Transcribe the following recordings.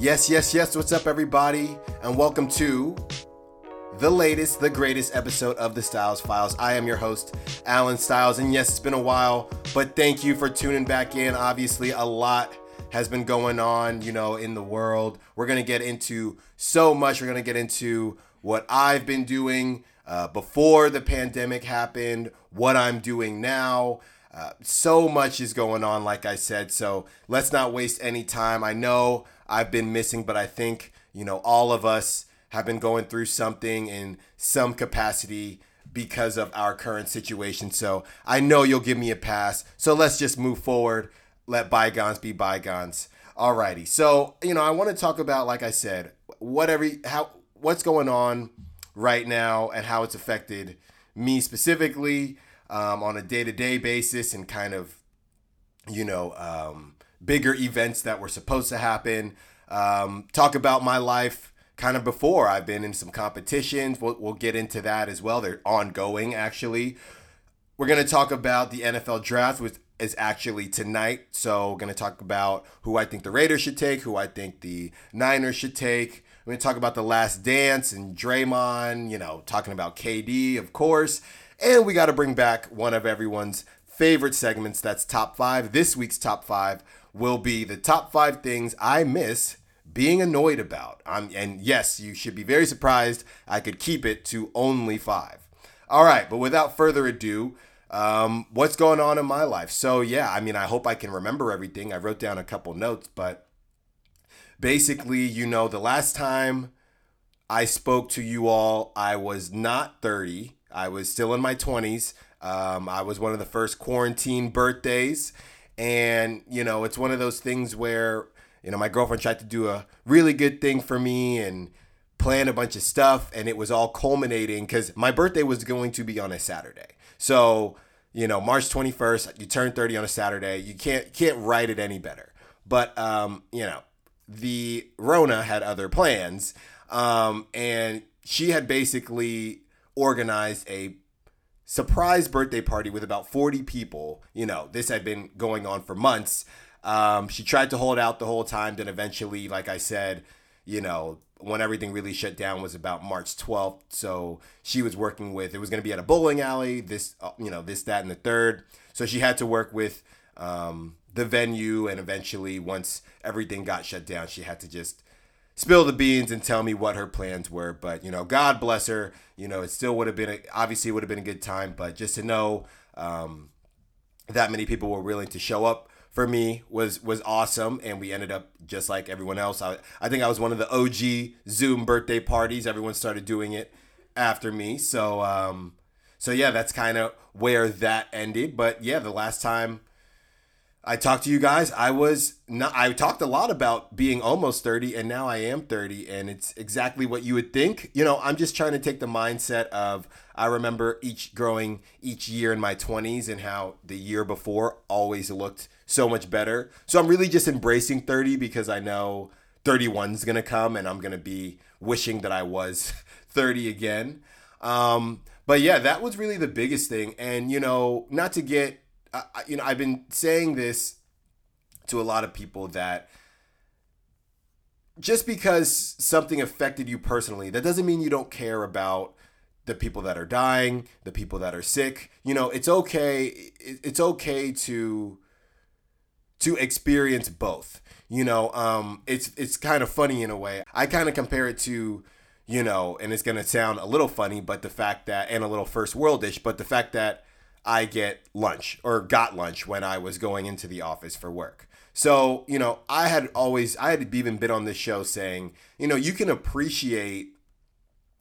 Yes, yes, yes. What's up, everybody? And welcome to the latest, the greatest episode of the Styles Files. I am your host, Allen Styles. And yes, it's been a while, but thank you for tuning back in. Obviously, a lot has been going on, you know, in the world. We're going to get into so much. We're going to get into what I've been doing uh, before the pandemic happened, what I'm doing now. So much is going on, like I said. So let's not waste any time. I know I've been missing, but I think, you know, all of us have been going through something in some capacity because of our current situation. So I know you'll give me a pass. So let's just move forward. Let bygones be bygones. Alrighty. So, you know, I want to talk about, like I said, whatever, how, what's going on right now and how it's affected me specifically um, on a day to day basis and kind of, you know, um, bigger events that were supposed to happen. Um, talk about my life kind of before. I've been in some competitions. We'll, we'll get into that as well. They're ongoing, actually. We're going to talk about the NFL draft, which is actually tonight. So, we're going to talk about who I think the Raiders should take, who I think the Niners should take. We're going to talk about the last dance and Draymond, you know, talking about KD, of course. And we got to bring back one of everyone's favorite segments that's top five. This week's top five will be the top five things I miss being annoyed about. Um, and yes, you should be very surprised I could keep it to only five. All right, but without further ado, um, what's going on in my life? So, yeah, I mean, I hope I can remember everything. I wrote down a couple notes, but basically, you know, the last time I spoke to you all, I was not 30. I was still in my 20s. Um, I was one of the first quarantine birthdays. And, you know, it's one of those things where, you know, my girlfriend tried to do a really good thing for me and plan a bunch of stuff. And it was all culminating because my birthday was going to be on a Saturday. So, you know, March 21st, you turn 30 on a Saturday. You can't can't write it any better. But um, you know, the Rona had other plans. Um, and she had basically organized a surprise birthday party with about 40 people. You know, this had been going on for months. Um, she tried to hold out the whole time. Then eventually, like I said, you know, when everything really shut down was about March 12th. So she was working with, it was going to be at a bowling alley, this, uh, you know, this, that, and the third. So she had to work with um, the venue. And eventually, once everything got shut down, she had to just spill the beans and tell me what her plans were. But you know, God bless her. You know, it still would have been a, obviously would have been a good time, but just to know um, that many people were willing to show up for me was was awesome, and we ended up just like everyone else. I I think I was one of the OG Zoom birthday parties. Everyone started doing it after me, so um, so yeah, that's kind of where that ended. But yeah, the last time I talked to you guys. I was not, I talked a lot about being almost 30 and now I am 30 and it's exactly what you would think. You know, I'm just trying to take the mindset of I remember each growing each year in my 20s and how the year before always looked so much better. So I'm really just embracing 30 because I know 31 is going to come and I'm going to be wishing that I was 30 again. Um, but yeah, that was really the biggest thing. And, you know, not to get I, you know, I've been saying this to a lot of people that just because something affected you personally, that doesn't mean you don't care about the people that are dying, the people that are sick. You know, it's okay. It's okay to to experience both. You know, um, it's it's kind of funny in a way. I kind of compare it to, you know, and it's gonna sound a little funny, but the fact that and a little first worldish, but the fact that I get lunch or got lunch when I was going into the office for work. So, you know, I had always, I had even been on this show saying, you know, you can appreciate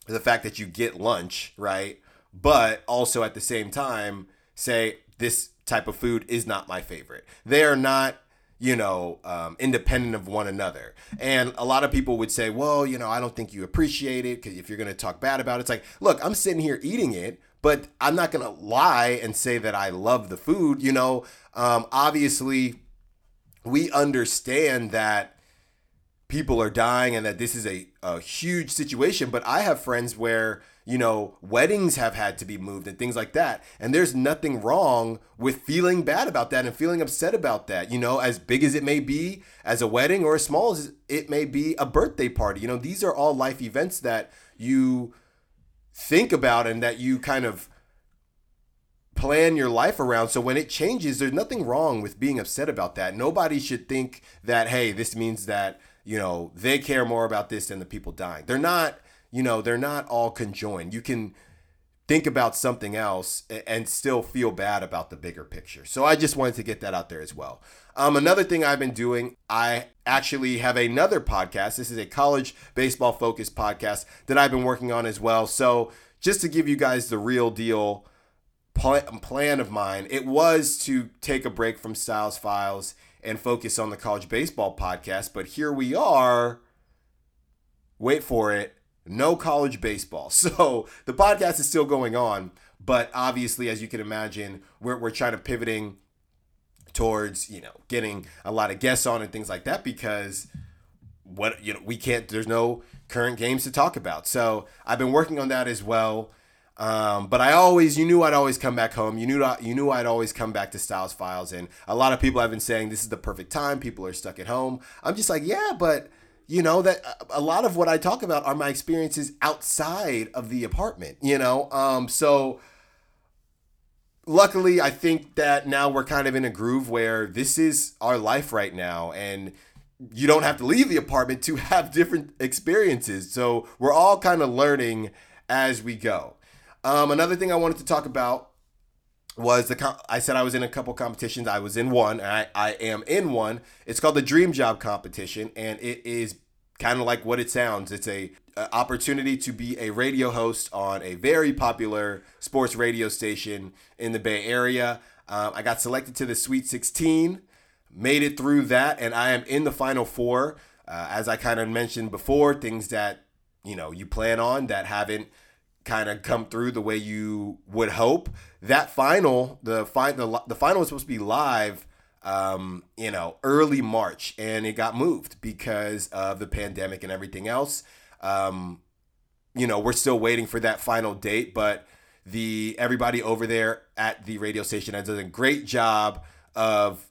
the fact that you get lunch, right? But also at the same time, say, this type of food is not my favorite. They are not, you know, um, independent of one another. And a lot of people would say, well, you know, I don't think you appreciate it because if you're going to talk bad about it, it's like, look, I'm sitting here eating it but I'm not gonna lie and say that I love the food. You know, um, obviously, we understand that people are dying and that this is a, a huge situation. But I have friends where, you know, weddings have had to be moved and things like that. And there's nothing wrong with feeling bad about that and feeling upset about that. You know, as big as it may be as a wedding or as small as it may be a birthday party. You know, these are all life events that you think about and that you kind of plan your life around. So when it changes, there's nothing wrong with being upset about that. Nobody should think that, hey, this means that, you know, they care more about this than the people dying. They're not, you know, they're not all conjoined. You can think about something else and still feel bad about the bigger picture. So I just wanted to get that out there as well. Um, another thing I've been doing, I actually have another podcast. This is a college baseball focused podcast that I've been working on as well. So just to give you guys the real deal, plan of mine, it was to take a break from Styles Files and focus on the college baseball podcast. But here we are. Wait for it. No college baseball. So the podcast is still going on. But obviously, as you can imagine, we're, we're trying to pivoting towards, you know, getting a lot of guests on and things like that because what, you know, we can't, there's no current games to talk about. So I've been working on that as well. Um, but I always, you knew I'd always come back home. You knew you knew I'd always come back to Styles Files, and a lot of people have been saying this is the perfect time. People are stuck at home. I'm just like, yeah, but you know that a lot of what I talk about are my experiences outside of the apartment. You know, um, so luckily, I think that now we're kind of in a groove where this is our life right now, and you don't have to leave the apartment to have different experiences. So we're all kind of learning as we go. Um, another thing I wanted to talk about was the I said I was in a couple competitions. I was in one, and I, I am in one. It's called the Dream Job Competition, and it is kind of like what it sounds. It's a, a, opportunity to be a radio host on a very popular sports radio station in the Bay Area. Um, I got selected to the Sweet 16, made it through that, and I am in the Final Four. Uh, as I kind of mentioned before, things that you know you plan on that haven't kind of come through the way you would hope. That final, the final, the, the final was supposed to be live, um, you know, early March, and it got moved because of the pandemic and everything else. Um, you know, we're still waiting for that final date, but the everybody over there at the radio station has done a great job of,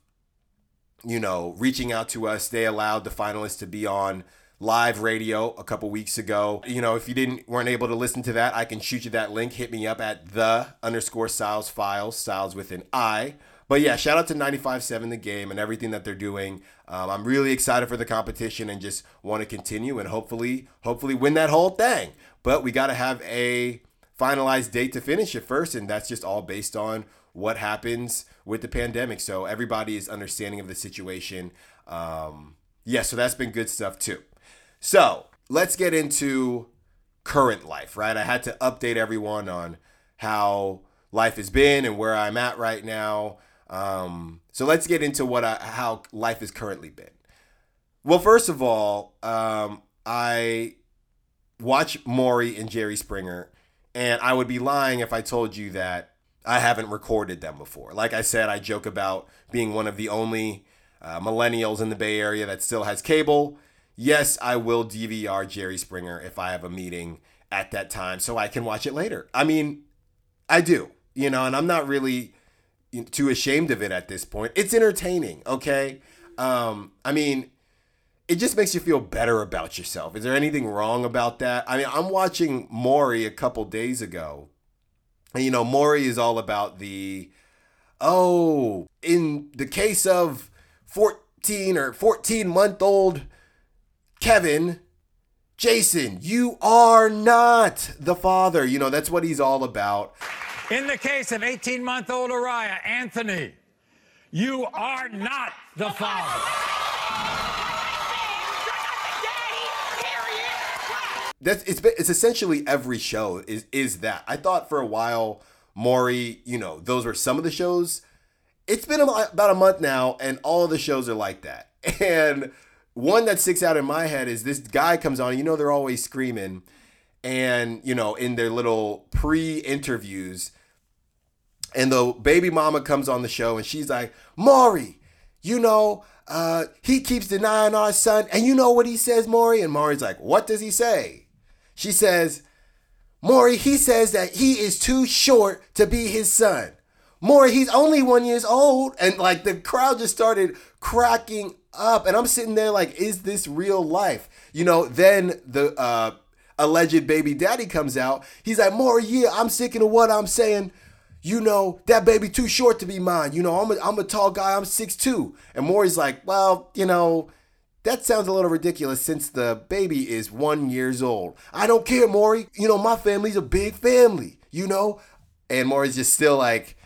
you know, reaching out to us. They allowed the finalists to be on live radio a couple weeks ago. You know, if you didn't weren't able to listen to that, I can shoot you that link. Hit me up at the underscore Styles Files, Styles with an I. But yeah, shout out to 95.7 The Game and everything that they're doing. Um, I'm really excited for the competition and just want to continue and hopefully, hopefully win that whole thing. But we got to have a finalized date to finish it first, and that's just all based on what happens with the pandemic. So everybody is understanding of the situation. Um, yeah, so that's been good stuff too. So let's get into current life, right? I had to update everyone on how life has been and where I'm at right now. Um, so let's get into what I, how life has currently been. Well, first of all, um, I watch Maury and Jerry Springer, and I would be lying if I told you that I haven't recorded them before. Like I said, I joke about being one of the only uh, millennials in the Bay Area that still has cable yes, I will DVR Jerry Springer if I have a meeting at that time so I can watch it later. I mean, I do, you know, and I'm not really too ashamed of it at this point. It's entertaining, okay? Um, I mean, it just makes you feel better about yourself. Is there anything wrong about that? I mean, I'm watching Maury a couple days ago. And, you know, Maury is all about the, oh, in the case of 14 or 14 month old Kevin, Jason, you are not the father. You know, that's what he's all about. In the case of 18 month old Uriah, Anthony, you are not the father. That's it's it's essentially every show is is that. I thought for a while Maury, you know, those were some of the shows. It's been about a month now, and all of the shows are like that. And one that sticks out in my head is this guy comes on, you know, they're always screaming. And, you know, in their little pre interviews, and the baby mama comes on the show and she's like, Maury, you know, uh, he keeps denying our son. And you know what he says, Maury? And Maury's like, what does he say? She says, Maury, he says that he is too short to be his son. Maury, he's only one years old. And like the crowd just started cracking up. And I'm sitting there like, is this real life? You know, then the uh, alleged baby daddy comes out. He's like, Maury, yeah, I'm sick of what I'm saying you know, that baby too short to be mine. You know, I'm a, I'm a tall guy, I'm six two. And Maury's like, well, you know, that sounds a little ridiculous since the baby is one years old. I don't care, Maury. You know, my family's a big family, you know? And Maury's just still like,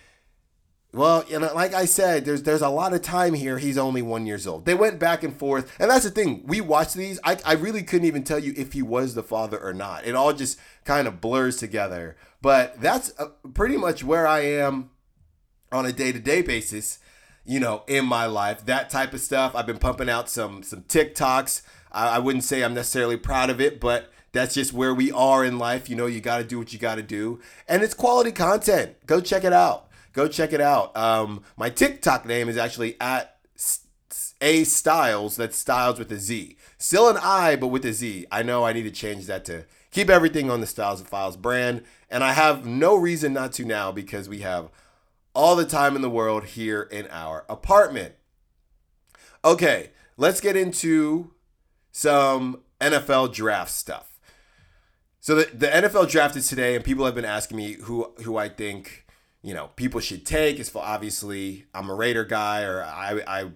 well, you know, like I said, there's there's a lot of time here. He's only one years old. They went back and forth, and that's the thing. We watched these. I, I really couldn't even tell you if he was the father or not. It all just kind of blurs together. But that's uh, pretty much where I am on a day to day basis. You know, in my life, that type of stuff. I've been pumping out some some TikToks. I, I wouldn't say I'm necessarily proud of it, but that's just where we are in life. You know, you got to do what you got to do, and it's quality content. Go check it out. Go check it out. Um, my TikTok name is actually at A Styles. That's Styles with a Z. Still an I, but with a Z. I know I need to change that to keep everything on the Styles and Files brand. And I have no reason not to now because we have all the time in the world here in our apartment. Okay, let's get into some NFL draft stuff. So the, the NFL draft is today, and people have been asking me who who I think you know people should take is for obviously I'm a Raider guy or I I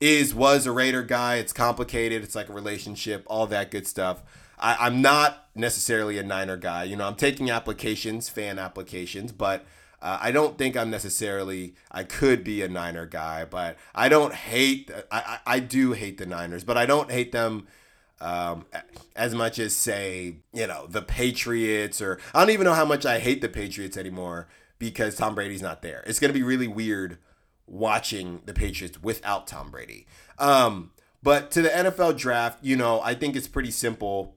is was a Raider guy. It's complicated. It's like a relationship, all that good stuff. I, I'm not necessarily a Niner guy. You know, I'm taking applications, fan applications, but uh, I don't think I'm necessarily. I could be a Niner guy, but I don't hate. I I, I do hate the Niners, but I don't hate them um, as much as say you know the Patriots or I don't even know how much I hate the Patriots anymore because Tom Brady's not there. It's going to be really weird watching the Patriots without Tom Brady. Um, but to the NFL draft, you know, I think it's pretty simple.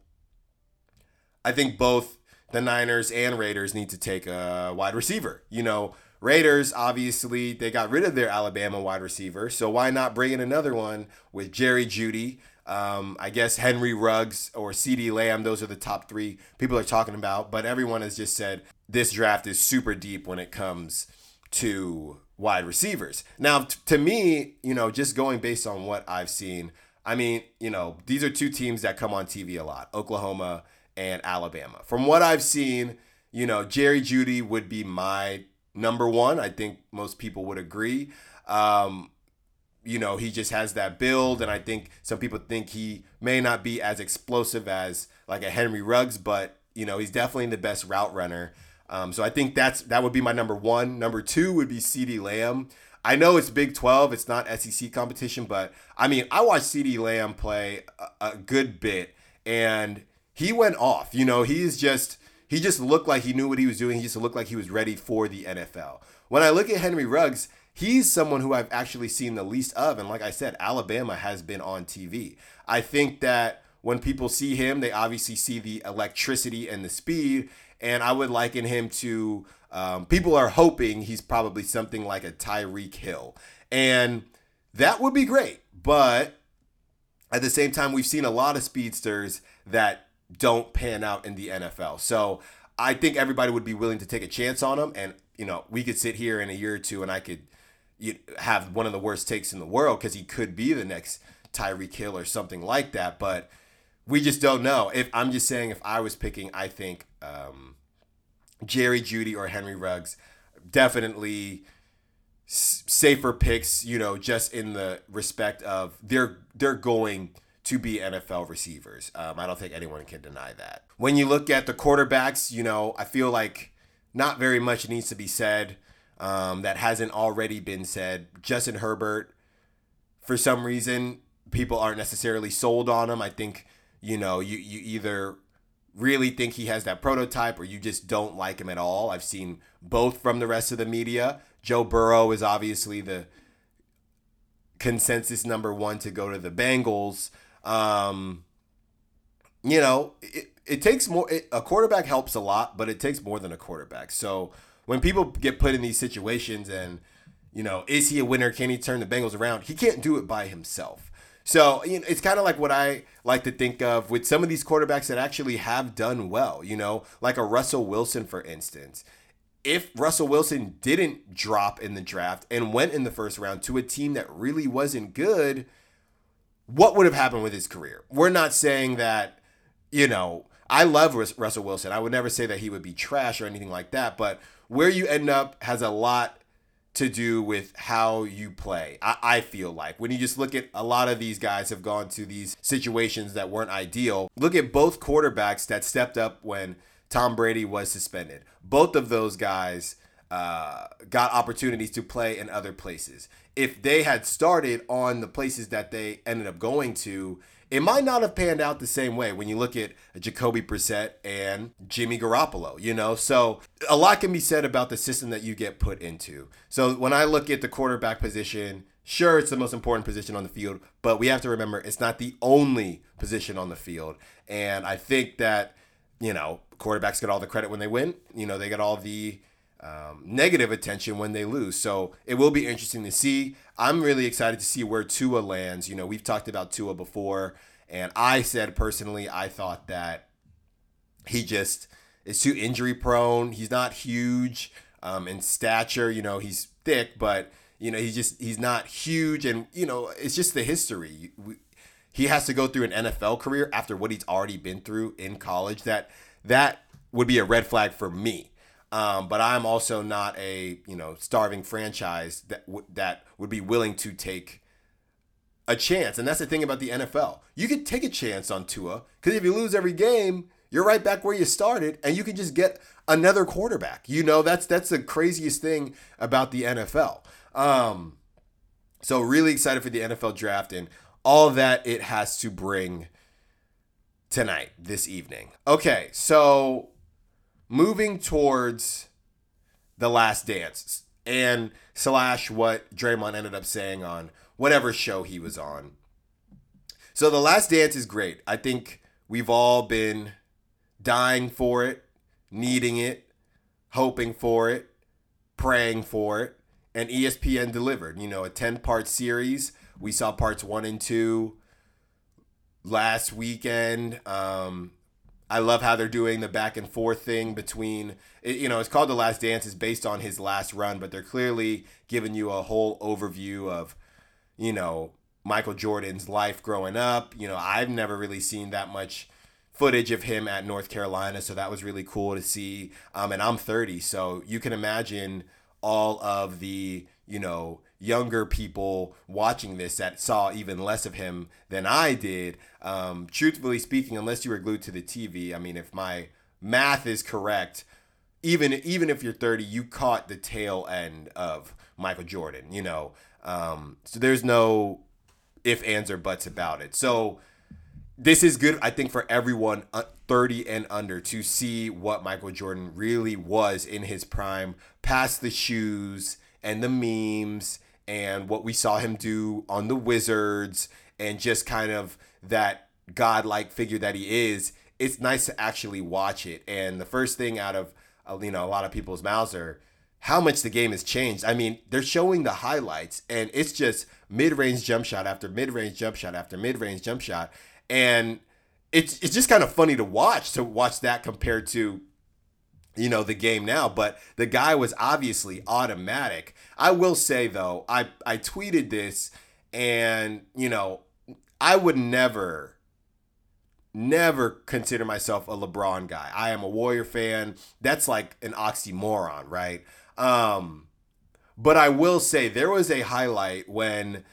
I think both the Niners and Raiders need to take a wide receiver. You know, Raiders obviously they got rid of their Alabama wide receiver, so why not bring in another one with Jerry Jeudy? Um, I guess Henry Ruggs or CeeDee Lamb, those are the top three people are talking about. But everyone has just said this draft is super deep when it comes to wide receivers. Now, t- to me, you know, just going based on what I've seen, I mean, you know, these are two teams that come on TV a lot Oklahoma and Alabama. From what I've seen, you know, Jerry Jeudy would be my number one. I think most people would agree. Um, you know, he just has that build, and I think some people think he may not be as explosive as like a Henry Ruggs, but you know, he's definitely the best route runner. Um, so I think that's that would be my number one. Number two would be CeeDee Lamb. I know it's Big 12, it's not SEC competition, but I mean, I watched CeeDee Lamb play a, a good bit, and he went off. You know, he's just he just looked like he knew what he was doing. He just looked like he was ready for the NFL. When I look at Henry Ruggs, he's someone who I've actually seen the least of. And like I said, Alabama has been on TV. I think that when people see him, they obviously see the electricity and the speed. And I would liken him to um, people are hoping he's probably something like a Tyreek Hill. And that would be great. But at the same time, we've seen a lot of speedsters that don't pan out in the NFL. So I think everybody would be willing to take a chance on him. And, you know, we could sit here in a year or two and I could you have one of the worst takes in the world because he could be the next Tyreek Hill or something like that. But we just don't know. If I'm just saying, if I was picking, I think um, Jerry Jeudy or Henry Ruggs definitely safer picks. You know, just in the respect of they're they're going to be NFL receivers. Um, I don't think anyone can deny that. When you look at the quarterbacks, you know, I feel like not very much needs to be said um, that hasn't already been said. Justin Herbert, for some reason, people aren't necessarily sold on him. I think you know you you either really think he has that prototype or you just don't like him at all. I've seen both from the rest of the media. Joe Burrow is obviously the consensus number one to go to the Bengals. Um, you know, it, it takes more. It, a quarterback helps a lot, but it takes more than a quarterback. So when people get put in these situations and You know, is he a winner? Can he turn the Bengals around? He can't do it by himself. So you know, it's kind of like what I like to think of with some of these quarterbacks that actually have done well. You know, like a Russell Wilson, for instance. If Russell Wilson didn't drop in the draft and went in the first round to a team that really wasn't good, what would have happened with his career? We're not saying that, you know, I love Russell Wilson. I would never say that he would be trash or anything like that, but where you end up has a lot to do with how you play. I, I, feel like when you just look at a lot of these guys have gone to these situations that weren't ideal. Look at both quarterbacks that stepped up when Tom Brady was suspended. Both of those guys uh, got opportunities to play in other places. If they had started on the places that they ended up going to, it might not have panned out the same way when you look at Jacoby Brissett and Jimmy Garoppolo, you know? So a lot can be said about the system that you get put into. So when I look at the quarterback position, sure, it's the most important position on the field, but we have to remember it's not the only position on the field. And I think that, you know, quarterbacks get all the credit when they win. You know, they get all the um, negative attention when they lose. So it will be interesting to see. I'm really excited to see where Tua lands. You know, we've talked about Tua before, and I said personally, I thought that he just is too injury prone. He's not huge um, in stature. You know, he's thick, but you know, he's just he's not huge, and you know, it's just the history. We, he has to go through an NFL career after what he's already been through in college. That that would be a red flag for me. Um, but I'm also not a you know starving franchise that w- that would be willing to take a chance. And that's the thing about the NFL. You could take a chance on Tua because if you lose every game, you're right back where you started, and you can just get another quarterback. You know that's that's the craziest thing about the NFL. Um, so really excited for the NFL draft and all that it has to bring tonight, this evening. Okay, so moving towards the last dance and slash what Draymond ended up saying on whatever show he was on. So the last dance is great. I think we've all been dying for it, needing it, hoping for it, praying for it, and ESPN delivered. You know, a 10 part series. We saw parts one and two last weekend. Um, I love how they're doing the back and forth thing between, you know, it's called The Last Dance. It's based on his last run, but they're clearly giving you a whole overview of, you know, Michael Jordan's life growing up. You know, I've never really seen that much footage of him at North Carolina, so that was really cool to see. Um, and I'm 30, so you can imagine all of the, you know, younger people watching this that saw even less of him than I did. Um, truthfully speaking, unless you were glued to the TV, I mean, if my math is correct, even even if you're 30, you caught the tail end of Michael Jordan. You know, um, so there's no if, ands, or buts about it. So this is good, I think, for everyone uh, 30 and under to see what Michael Jordan really was in his prime, past the shoes and the memes and what we saw him do on the Wizards and just kind of that godlike figure that he is, it's nice to actually watch it. And the first thing out of uh, you know a lot of people's mouths are how much the game has changed. I mean, they're showing the highlights and it's just mid-range jump shot after mid-range jump shot after mid-range jump shot and it's it's just kind of funny to watch to watch that compared to you know the game now but the guy was obviously automatic. I will say though i i tweeted this and you know i would never never consider myself a lebron guy. I am a warrior fan. That's like an oxymoron right? Um but i will say there was a highlight when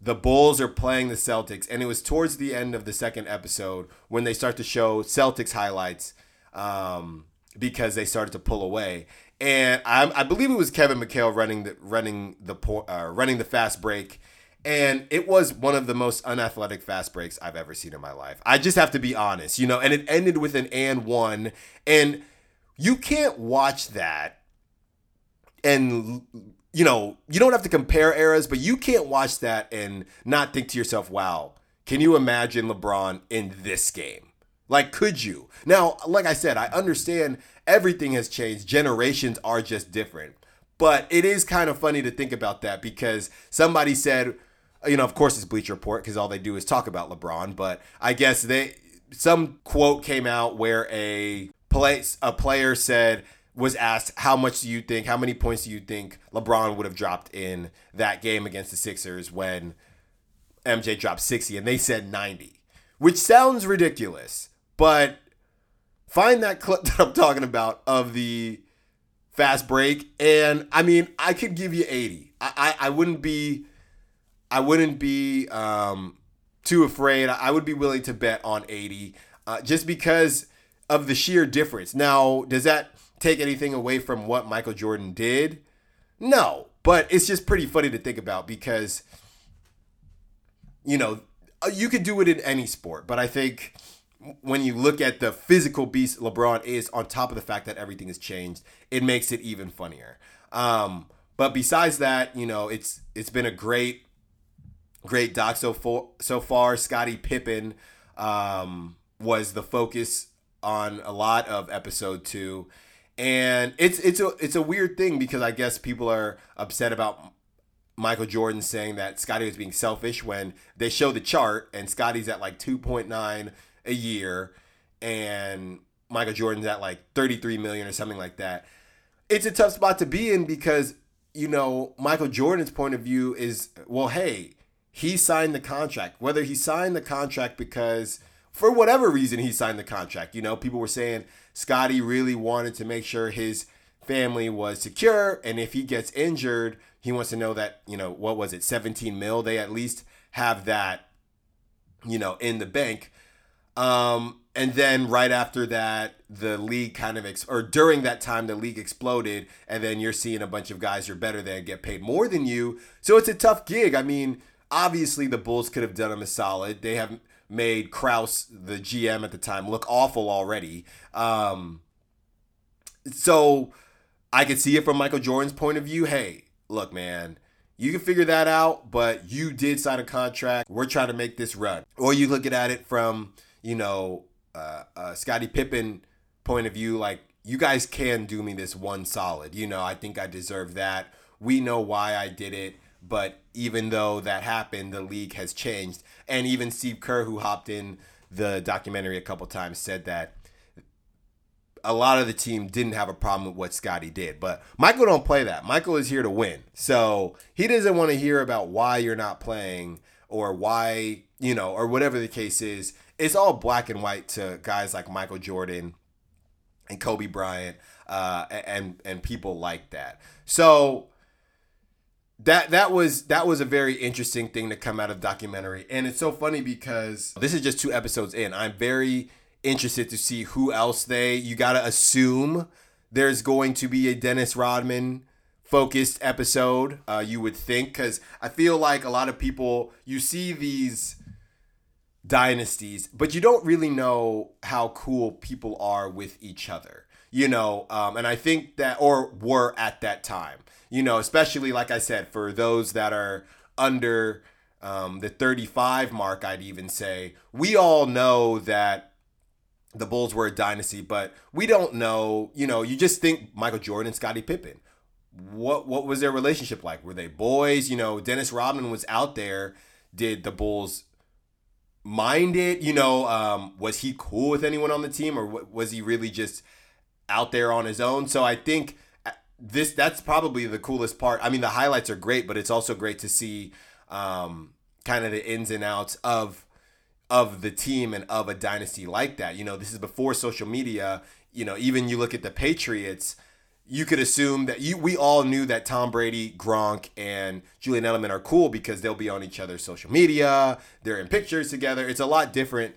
the Bulls are playing the Celtics, and it was towards the end of the second episode when they start to show Celtics highlights. Um, because they started to pull away. And I, I believe it was Kevin McHale running the running the uh, running the fast break, and it was one of the most unathletic fast breaks I've ever seen in my life. I just have to be honest, you know. And it ended with an and one, and you can't watch that, and you know you don't have to compare eras, but you can't watch that and not think to yourself, "Wow, can you imagine LeBron in this game?" Like, could you? Now, like I said, I understand everything has changed. Generations are just different. But it is kind of funny to think about that because somebody said, you know, of course it's Bleacher Report because all they do is talk about LeBron. But I guess they some quote came out where a place a player said was asked how much do you think how many points do you think LeBron would have dropped in that game against the Sixers when MJ dropped 60 and they said 90 which sounds ridiculous but find that clip that I'm talking about of the fast break and I mean I could give you 80 I I, I wouldn't be I wouldn't be um too afraid. I would be willing to bet on 80 uh, just because of the sheer difference. Now, does that take anything away from what Michael Jordan did? No, but it's just pretty funny to think about because, you know, uh, you could do it in any sport, but I think when you look at the physical beast LeBron is, on top of the fact that everything has changed, it makes it even funnier. Um, but besides that, you know, it's it's been a great great doc so far. So far, Scottie Pippen um, was the focus on a lot of episode two, and it's it's a it's a weird thing because I guess people are upset about Michael Jordan saying that Scottie was being selfish when they show the chart and Scottie's at like two point nine a year, and Michael Jordan's at like thirty three million or something like that. It's a tough spot to be in because you know Michael Jordan's point of view is well, hey he signed the contract. Whether he signed the contract because for whatever reason he signed the contract. You know, people were saying Scottie really wanted to make sure his family was secure and if he gets injured, he wants to know that, you know, what was it, 17 mil, they at least have that you know, in the bank. Um, and then right after that, the league kind of, ex- or during that time, the league exploded. And then you're seeing a bunch of guys you're better than get paid more than you. So it's a tough gig. I mean, Obviously, the Bulls could have done him a solid. They have made Krause, the GM at the time, look awful already. Um, so I could see it from Michael Jordan's point of view. Hey, look, man, you can figure that out, but you did sign a contract. We're trying to make this run. Or you look at it from, you know, uh, uh, Scottie Pippen point of view, like, you guys can do me this one solid. You know, I think I deserve that. We know why I did it. But even though that happened, the league has changed. And even Steve Kerr, who hopped in the documentary a couple times, said that a lot of the team didn't have a problem with what Scottie did. But Michael don't play that. Michael is here to win. So he doesn't want to hear about why you're not playing or why, you know, or whatever the case is. It's all black and white to guys like Michael Jordan and Kobe Bryant uh, and and people like that. So that that was that was a very interesting thing to come out of documentary. And it's so funny because this is just two episodes in. I'm very interested to see who else they you gotta assume there's going to be a dennis rodman focused episode uh, you would think. Because i feel like a lot of people you see these dynasties but you don't really know how cool people are with each other you know um, and i think that or were at that time you know, especially like I said, for those that are under um, the 35 mark, I'd even say we all know that the Bulls were a dynasty, but we don't know. You know, you just think Michael Jordan, Scottie Pippen. What what was their relationship like? Were they boys? You know, Dennis Rodman was out there. Did the Bulls mind it? You know, um, was he cool with anyone on the team, or was he really just out there on his own? So I think this that's probably the coolest part. I mean, the highlights are great, but it's also great to see um, kind of the ins and outs of of the team and of a dynasty like that. You know, this is before social media. You know, even you look at the Patriots, you could assume that you we all knew that Tom Brady, Gronk, and Julian Edelman are cool because they'll be on each other's social media. They're in pictures together. It's a lot different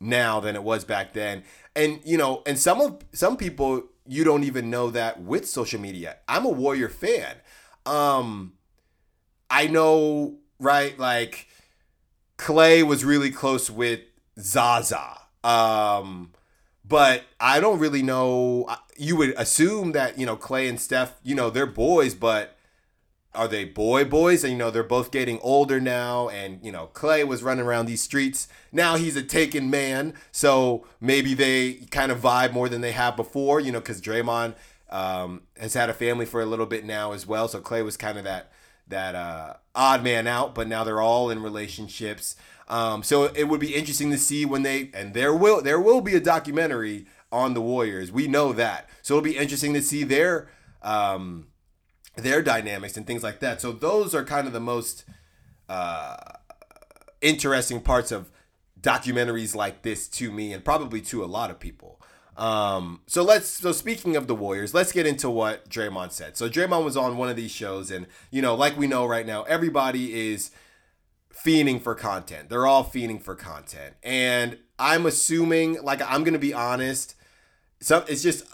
now than it was back then. And you know, and some of some people you don't even know that with social media. I'm a Warrior fan. Um, I know, right? Like Klay was really close with Zaza. Um, but I don't really know. You would assume that you know Klay and Steph, you know, they're boys, but are they boy boys? And you know, they're both getting older now. And you know, Klay was running around these streets. Now he's a taken man. So maybe they kind of vibe more than they have before, you know, because Draymond um, has had a family for a little bit now as well. So Klay was kind of that that uh, odd man out, but now they're all in relationships. Um, so it would be interesting to see when they and there will there will be a documentary on the Warriors. We know that. So it'll be interesting to see their um, their dynamics and things like that. So those are kind of the most uh, interesting parts of documentaries like this to me and probably to a lot of people. Um, so let's so speaking of the Warriors, let's get into what Draymond said. So Draymond was on one of these shows, and you know, like we know right now, everybody is fiending for content. They're all fiending for content. And I'm assuming, like I'm gonna be honest, some it's just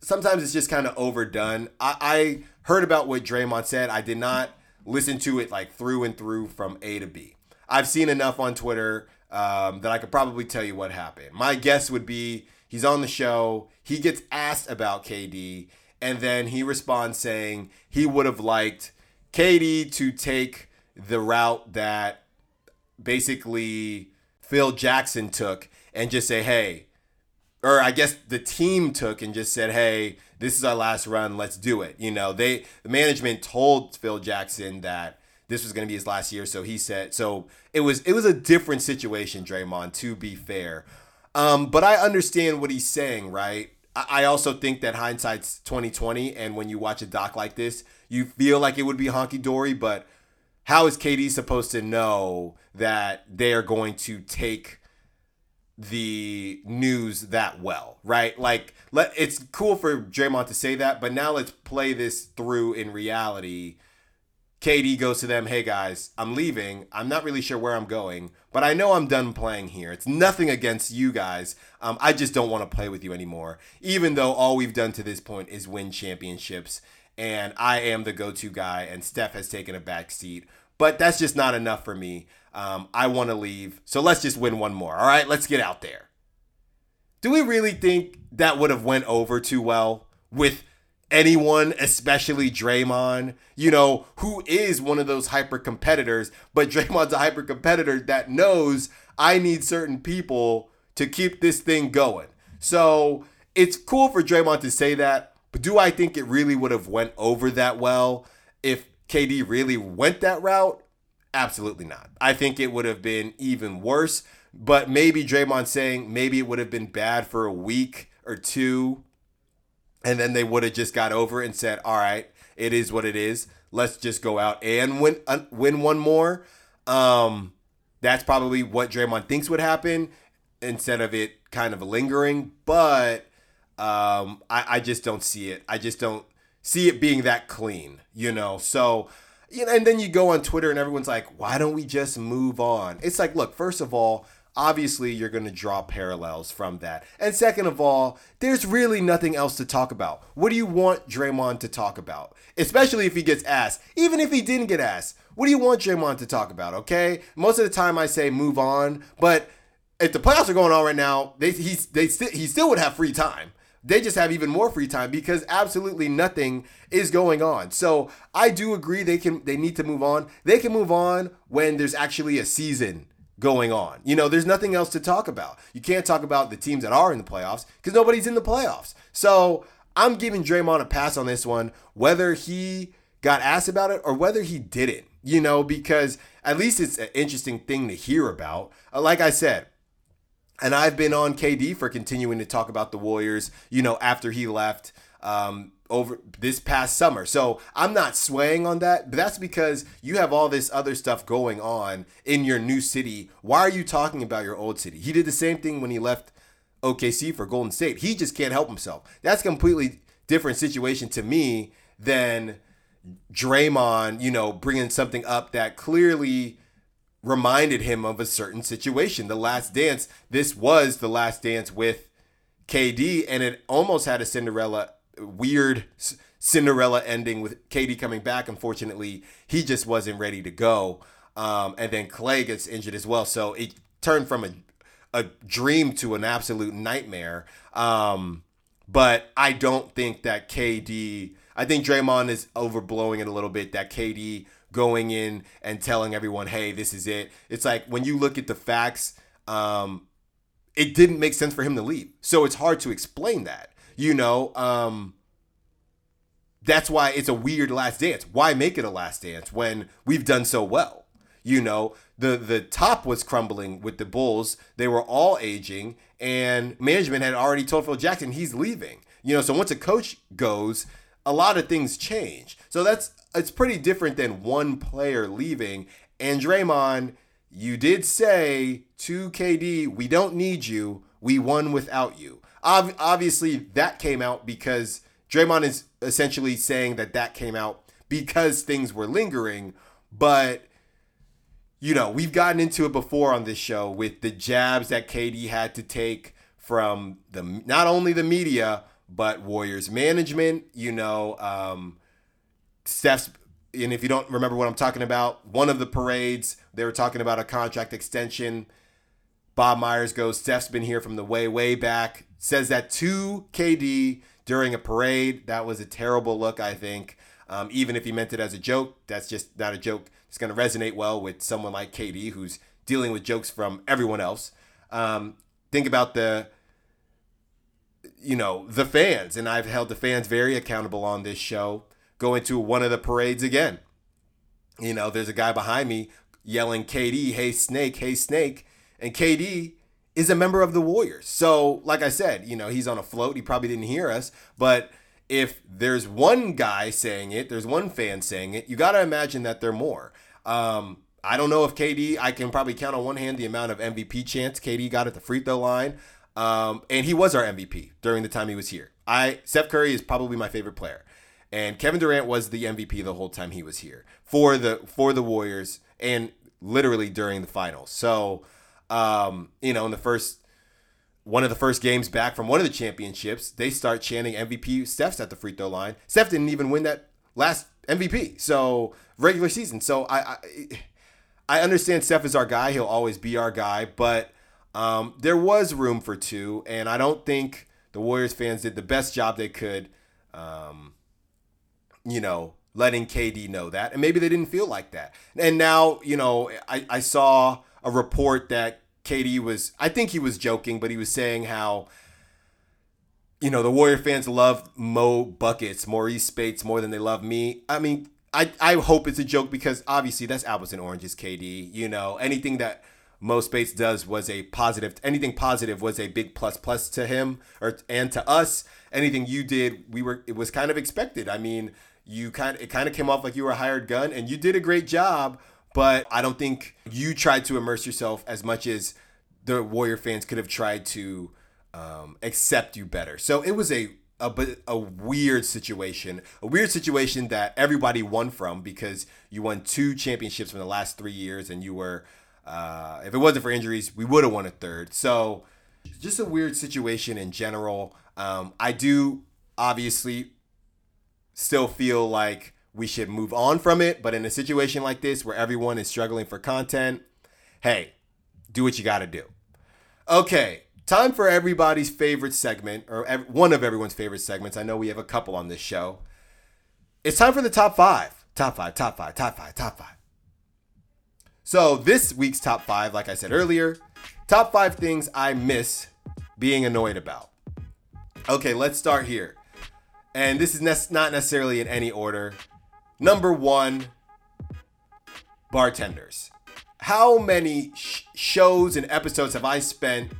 sometimes it's just kind of overdone. I, I heard about what Draymond said. I did not listen to it like through and through from A to B. I've seen enough on Twitter um, that I could probably tell you what happened. My guess would be he's on the show, he gets asked about KD, and then he responds saying he would have liked KD to take the route that basically Phil Jackson took and just say, hey, or I guess the team took and just said, hey, this is our last run, let's do it. You know, they the management told Phil Jackson that this was going to be his last year, so he said so it was it was a different situation, Draymond, to be fair. Um, but I understand what he's saying, right? I, I also think that hindsight's 2020, and when you watch a doc like this, you feel like it would be honky dory, but how is KD supposed to know that they are going to take the news that well, right? Like, let it's cool for Draymond to say that, but now let's play this through in reality. KD goes to them, "Hey guys, I'm leaving. I'm not really sure where I'm going, but I know I'm done playing here. It's nothing against you guys. Um, I just don't want to play with you anymore. Even though all we've done to this point is win championships, and I am the go-to guy, and Steph has taken a back seat. But that's just not enough for me. Um, I want to leave. So let's just win one more. All right, let's get out there. Do we really think that would have went over too well with anyone, especially Draymond? You know, who is one of those hyper competitors, but Draymond's a hyper competitor that knows I need certain people to keep this thing going. So it's cool for Draymond to say that, but do I think it really would have went over that well if KD really went that route? Absolutely not. I think it would have been even worse. But maybe Draymond saying maybe it would have been bad for a week or two, and then they would have just got over it and said, "All right, it is what it is. Let's just go out and win uh, win one more." Um, that's probably what Draymond thinks would happen instead of it kind of lingering. But um, I, I just don't see it. I just don't see it being that clean, you know. So you know, and then you go on Twitter and everyone's like, why don't we just move on? It's like, look, first of all, obviously you're going to draw parallels from that. And second of all, there's really nothing else to talk about. What do you want Draymond to talk about? Especially if he gets asked. Even if he didn't get asked, what do you want Draymond to talk about, okay? Most of the time I say move on, but if the playoffs are going on right now, they, he's, they, he still would have free time they just have even more free time because absolutely nothing is going on. So I do agree they can they need to move on. They can move on when there's actually a season going on. You know, there's nothing else to talk about. You can't talk about the teams that are in the playoffs because nobody's in the playoffs. So I'm giving Draymond a pass on this one, whether he got asked about it or whether he didn't. You know, because at least it's an interesting thing to hear about. Like I said, and I've been on KD for continuing to talk about the Warriors, you know, after he left um, over this past summer. So I'm not swaying on that, but that's because you have all this other stuff going on in your new city. Why are you talking about your old city? He did the same thing when he left OKC for Golden State. He just can't help himself. That's a completely different situation to me than Draymond, you know, bringing something up that clearly reminded him of a certain situation. The last dance, this was the last dance with KD, and it almost had a Cinderella, weird Cinderella ending with KD coming back. Unfortunately, he just wasn't ready to go. Um, and then Klay gets injured as well. So it turned from a, a dream to an absolute nightmare. Um, but I don't think that KD, I think Draymond is overblowing it a little bit, that KD going in and telling everyone, hey, this is it. It's like when you look at the facts, um, it didn't make sense for him to leave. So it's hard to explain that, you know. Um, that's why it's a weird last dance. Why make it a last dance when we've done so well? You know, the the top was crumbling with the Bulls. They were all aging, and management had already told Phil Jackson he's leaving. You know, so once a coach goes, a lot of things change. So that's it's pretty different than one player leaving. And Draymond, you did say to KD, we don't need you. We won without you. Ob- obviously, that came out because Draymond is essentially saying that that came out because things were lingering. But, you know, we've gotten into it before on this show with the jabs that KD had to take from the not only the media, but Warriors management. You know, um, Steph's and if you don't remember what I'm talking about, one of the parades, they were talking about a contract extension. Bob Myers goes, Steph's been here from the way, way back. Says that to KD during a parade. That was a terrible look, I think. Um, even if he meant it as a joke, that's just not a joke. It's going to resonate well with someone like KD, who's dealing with jokes from everyone else. Um, think about the, you know, the fans, and I've held the fans very accountable on this show. Going to one of the parades again. You know, there's a guy behind me yelling, KD, hey, snake, hey, snake. And KD is a member of the Warriors. So, like I said, you know, he's on a float. He probably didn't hear us. But if there's one guy saying it, there's one fan saying it, you got to imagine that there are more. Um, I don't know if KD, I can probably count on one hand the amount of MVP chance KD got at the free throw line. Um, and he was our MVP during the time he was here. I Steph Curry is probably my favorite player. And Kevin Durant was the MVP the whole time he was here for the for the Warriors and literally during the finals. So um, you know, in the first one of the first games back from one of the championships, they start chanting MVP Steph's at the free throw line. Steph didn't even win that last MVP. So regular season. So I I, I understand Steph is our guy. He'll always be our guy, but um, there was room for two, and I don't think the Warriors fans did the best job they could. Um, you know, letting KD know that, and maybe they didn't feel like that. And now, you know, I, I saw a report that KD was, I think he was joking, but he was saying how, you know, the Warrior fans love Mo Buckets, Maurice Speights more than they love me. I mean, I, I hope it's a joke because obviously that's apples and oranges, KD. You know, anything that Mo Speights does was a positive, anything positive was a big plus plus to him or and to us. Anything you did, we were, it was kind of expected. I mean, you kind of, it kind of came off like you were a hired gun and you did a great job but I don't think you tried to immerse yourself as much as the Warrior fans could have tried to um, accept you better. So it was a a, a weird situation, a weird situation that everybody won from because you won two championships from the last three years, and you were, uh, if it wasn't for injuries, we would have won a third. So just a weird situation in general. Um, I do obviously still feel like we should move on from it. But in a situation like this where everyone is struggling for content, hey, do what you got to do. Okay, time for everybody's favorite segment, or one of everyone's favorite segments. I know we have a couple on this show. It's time for the top five. Top five, top five, top five, top five. So, this week's top five, like I said earlier, top five things I miss being annoyed about. Okay, let's start here. And this is ne- not necessarily in any order. Number one, bartenders. How many sh- shows and episodes have I spent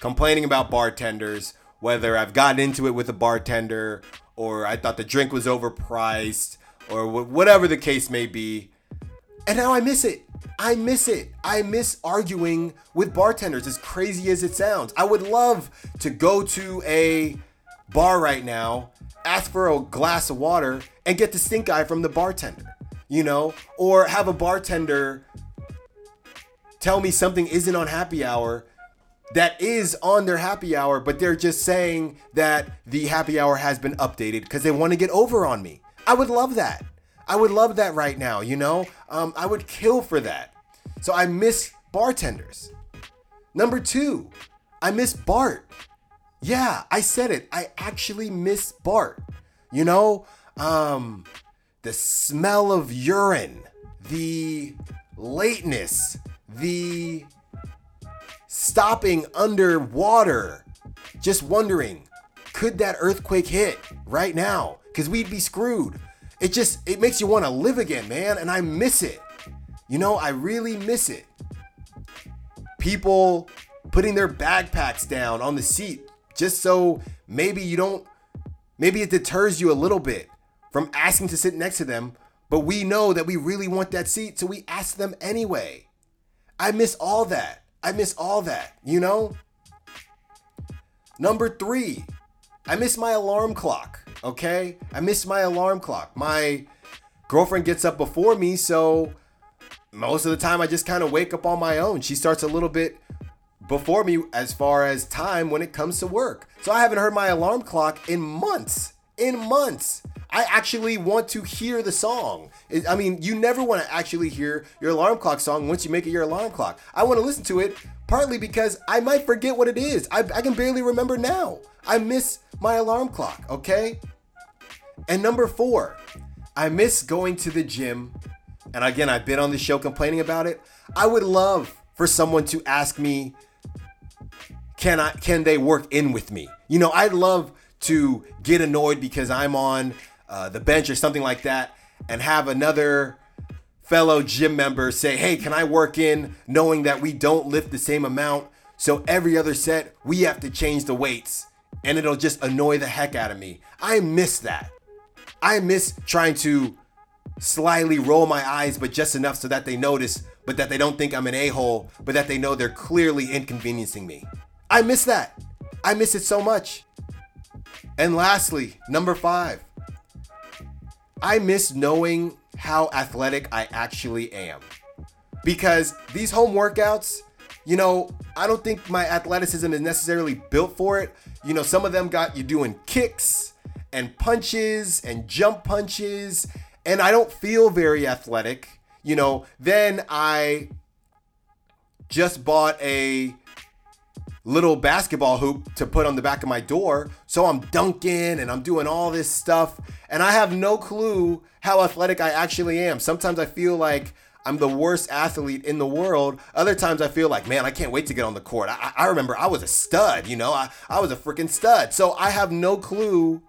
complaining about bartenders? Whether I've gotten into it with a bartender, or I thought the drink was overpriced, or wh- whatever the case may be. And now I miss it. I miss it. I miss arguing with bartenders, as crazy as it sounds. I would love to go to a bar right now, ask for a glass of water, and get the stink eye from the bartender, you know? Or have a bartender tell me something isn't on happy hour that is on their happy hour, but they're just saying that the happy hour has been updated because they want to get over on me. I would love that. I would love that right now, you know? Um, I would kill for that. So I miss bartenders. Number two, I miss Bart. Yeah, I said it. I actually miss Bart. You know, um, the smell of urine, the lateness, the stopping underwater, just wondering, could that earthquake hit right now? because we'd be screwed. It just it makes you want to live again, man, and I miss it. You know, I really miss it. People putting their backpacks down on the seat just so maybe you don't maybe it deters you a little bit from asking to sit next to them, but we know that we really want that seat, so we ask them anyway. I miss all that. I miss all that, you know? Number 3, I miss my alarm clock, okay? I miss my alarm clock. My girlfriend gets up before me, so most of the time I just kind of wake up on my own. She starts a little bit before me as far as time when it comes to work. So I haven't heard my alarm clock in months. In months. I actually want to hear the song. I mean, you never want to actually hear your alarm clock song once you make it your alarm clock. I want to listen to it partly because I might forget what it is. I, I can barely remember now. I miss my alarm clock, okay? And number four, I miss going to the gym. And again, I've been on the show complaining about it. I would love for someone to ask me, can I can they work in with me? You know, I'd love to get annoyed because I'm on uh, the bench or something like that and have another fellow gym members say, Hey, can I work in knowing that we don't lift the same amount? So every other set, we have to change the weights and it'll just annoy the heck out of me. I miss that. I miss trying to slyly roll my eyes, but just enough so that they notice, but that they don't think I'm an a hole, but that they know they're clearly inconveniencing me. I miss that. I miss it so much. And lastly, number five, I miss knowing how athletic I actually am. Because these home workouts, you know, I don't think my athleticism is necessarily built for it. You know, some of them got you doing kicks and punches and jump punches, and I don't feel very athletic. You know, then I just bought a little basketball hoop to put on the back of my door. So I'm dunking and I'm doing all this stuff. And I have no clue how athletic I actually am. Sometimes I feel like I'm the worst athlete in the world. Other times I feel like, man, I can't wait to get on the court. I, I remember I was a stud, you know, I, I was a freaking stud. So I have no clue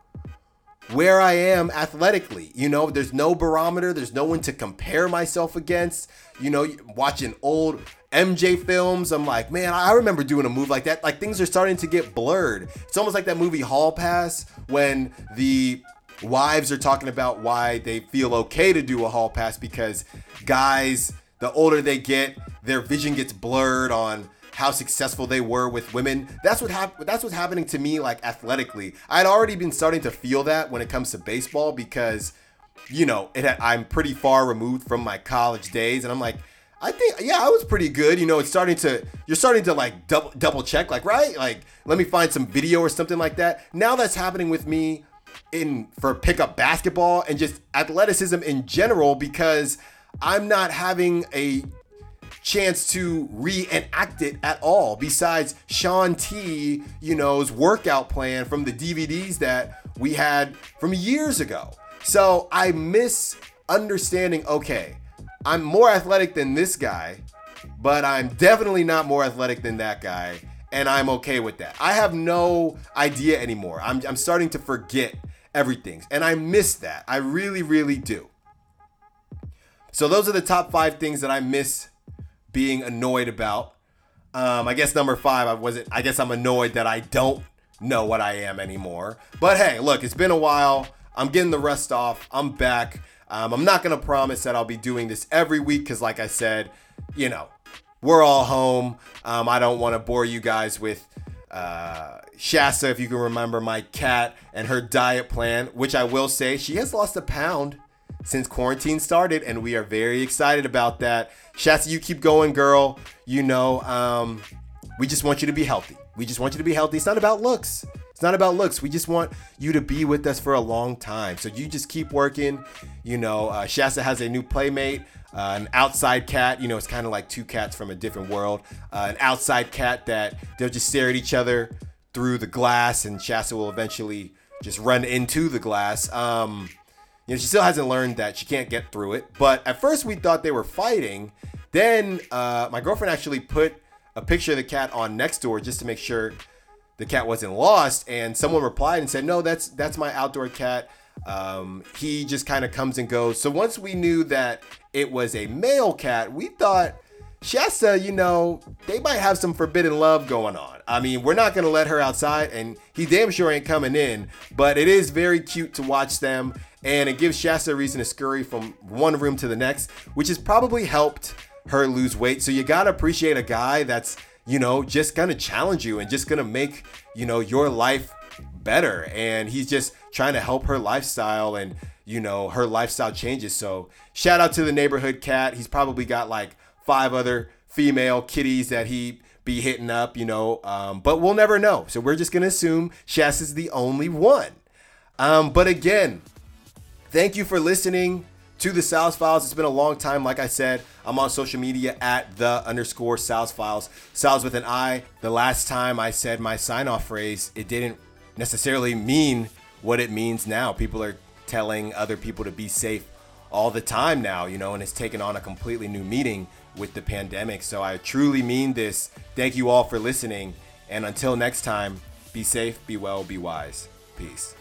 where I am athletically. You know, there's no barometer, there's no one to compare myself against. You know, watching old MJ films, I'm like, man, I remember doing a move like that. Like things are starting to get blurred. It's almost like that movie Hall Pass when the wives are talking about why they feel okay to do a hall pass because guys, the older they get, their vision gets blurred on how successful they were with women. That's what hap- that's what's happening to me like athletically. I'd already been starting to feel that when it comes to baseball because you know, it had, I'm pretty far removed from my college days and I'm like I think yeah, I was pretty good. You know, it's starting to you're starting to like double double check like right? Like let me find some video or something like that. Now that's happening with me in for pickup basketball and just athleticism in general because I'm not having a chance to reenact it at all besides Shaun T, you know's workout plan from the DVDs that we had from years ago. So I miss understanding, okay, I'm more athletic than this guy, but I'm definitely not more athletic than that guy. And I'm okay with that. I have no idea anymore. I'm, I'm starting to forget everything. And I miss that. I really, really do. So those are the top five things that I miss being annoyed about. Um, I guess number five, I wasn't. I guess I'm annoyed that I don't know what I am anymore. But hey, look, it's been a while. I'm getting the rust off. I'm back. Um, I'm not gonna promise that I'll be doing this every week because, like I said, you know, we're all home. Um, I don't want to bore you guys with uh, Shasta, if you can remember, my cat and her diet plan, which I will say she has lost a pound since quarantine started, and we are very excited about that. Shasta, you keep going, girl. You know, um, we just want you to be healthy. We just want you to be healthy. It's not about looks. It's not about looks. We just want you to be with us for a long time. So you just keep working. You know, uh, Shasta has a new playmate, uh, an outside cat. You know, it's kind of like two cats from a different world. Uh, an outside cat that they'll just stare at each other through the glass, and Shasta will eventually just run into the glass. Um, you know, she still hasn't learned that she can't get through it. But at first, we thought they were fighting. Then uh, my girlfriend actually put a picture of the cat on Nextdoor just to make sure the cat wasn't lost. And someone replied and said, "No, that's that's my outdoor cat. Um, he just kind of comes and goes. So once we knew that it was a male cat, we thought Shasta, you know, they might have some forbidden love going on. I mean, we're not gonna let her outside, and he damn sure ain't coming in. But it is very cute to watch them, and it gives Shasta a reason to scurry from one room to the next, which has probably helped her lose weight. So you gotta appreciate a guy that's, you know, just gonna challenge you and just gonna make, you know, your life better. And he's just trying to help her lifestyle and, you know, her lifestyle changes. So shout out to the neighborhood cat. He's probably got like five other female kitties that he be hitting up, you know, um, but we'll never know. So we're just gonna assume Shasta's the only one. Um, but again, thank you for listening to the Sal's Files. It's been a long time. Like I said, I'm on social media at the underscore Sal's Files. Sal's with an I. The last time I said my sign off phrase, it didn't necessarily mean what it means now. People are telling other people to be safe all the time now, you know, and it's taken on a completely new meaning with the pandemic. So I truly mean this. Thank you all for listening. And until next time, be safe, be well, be wise. Peace.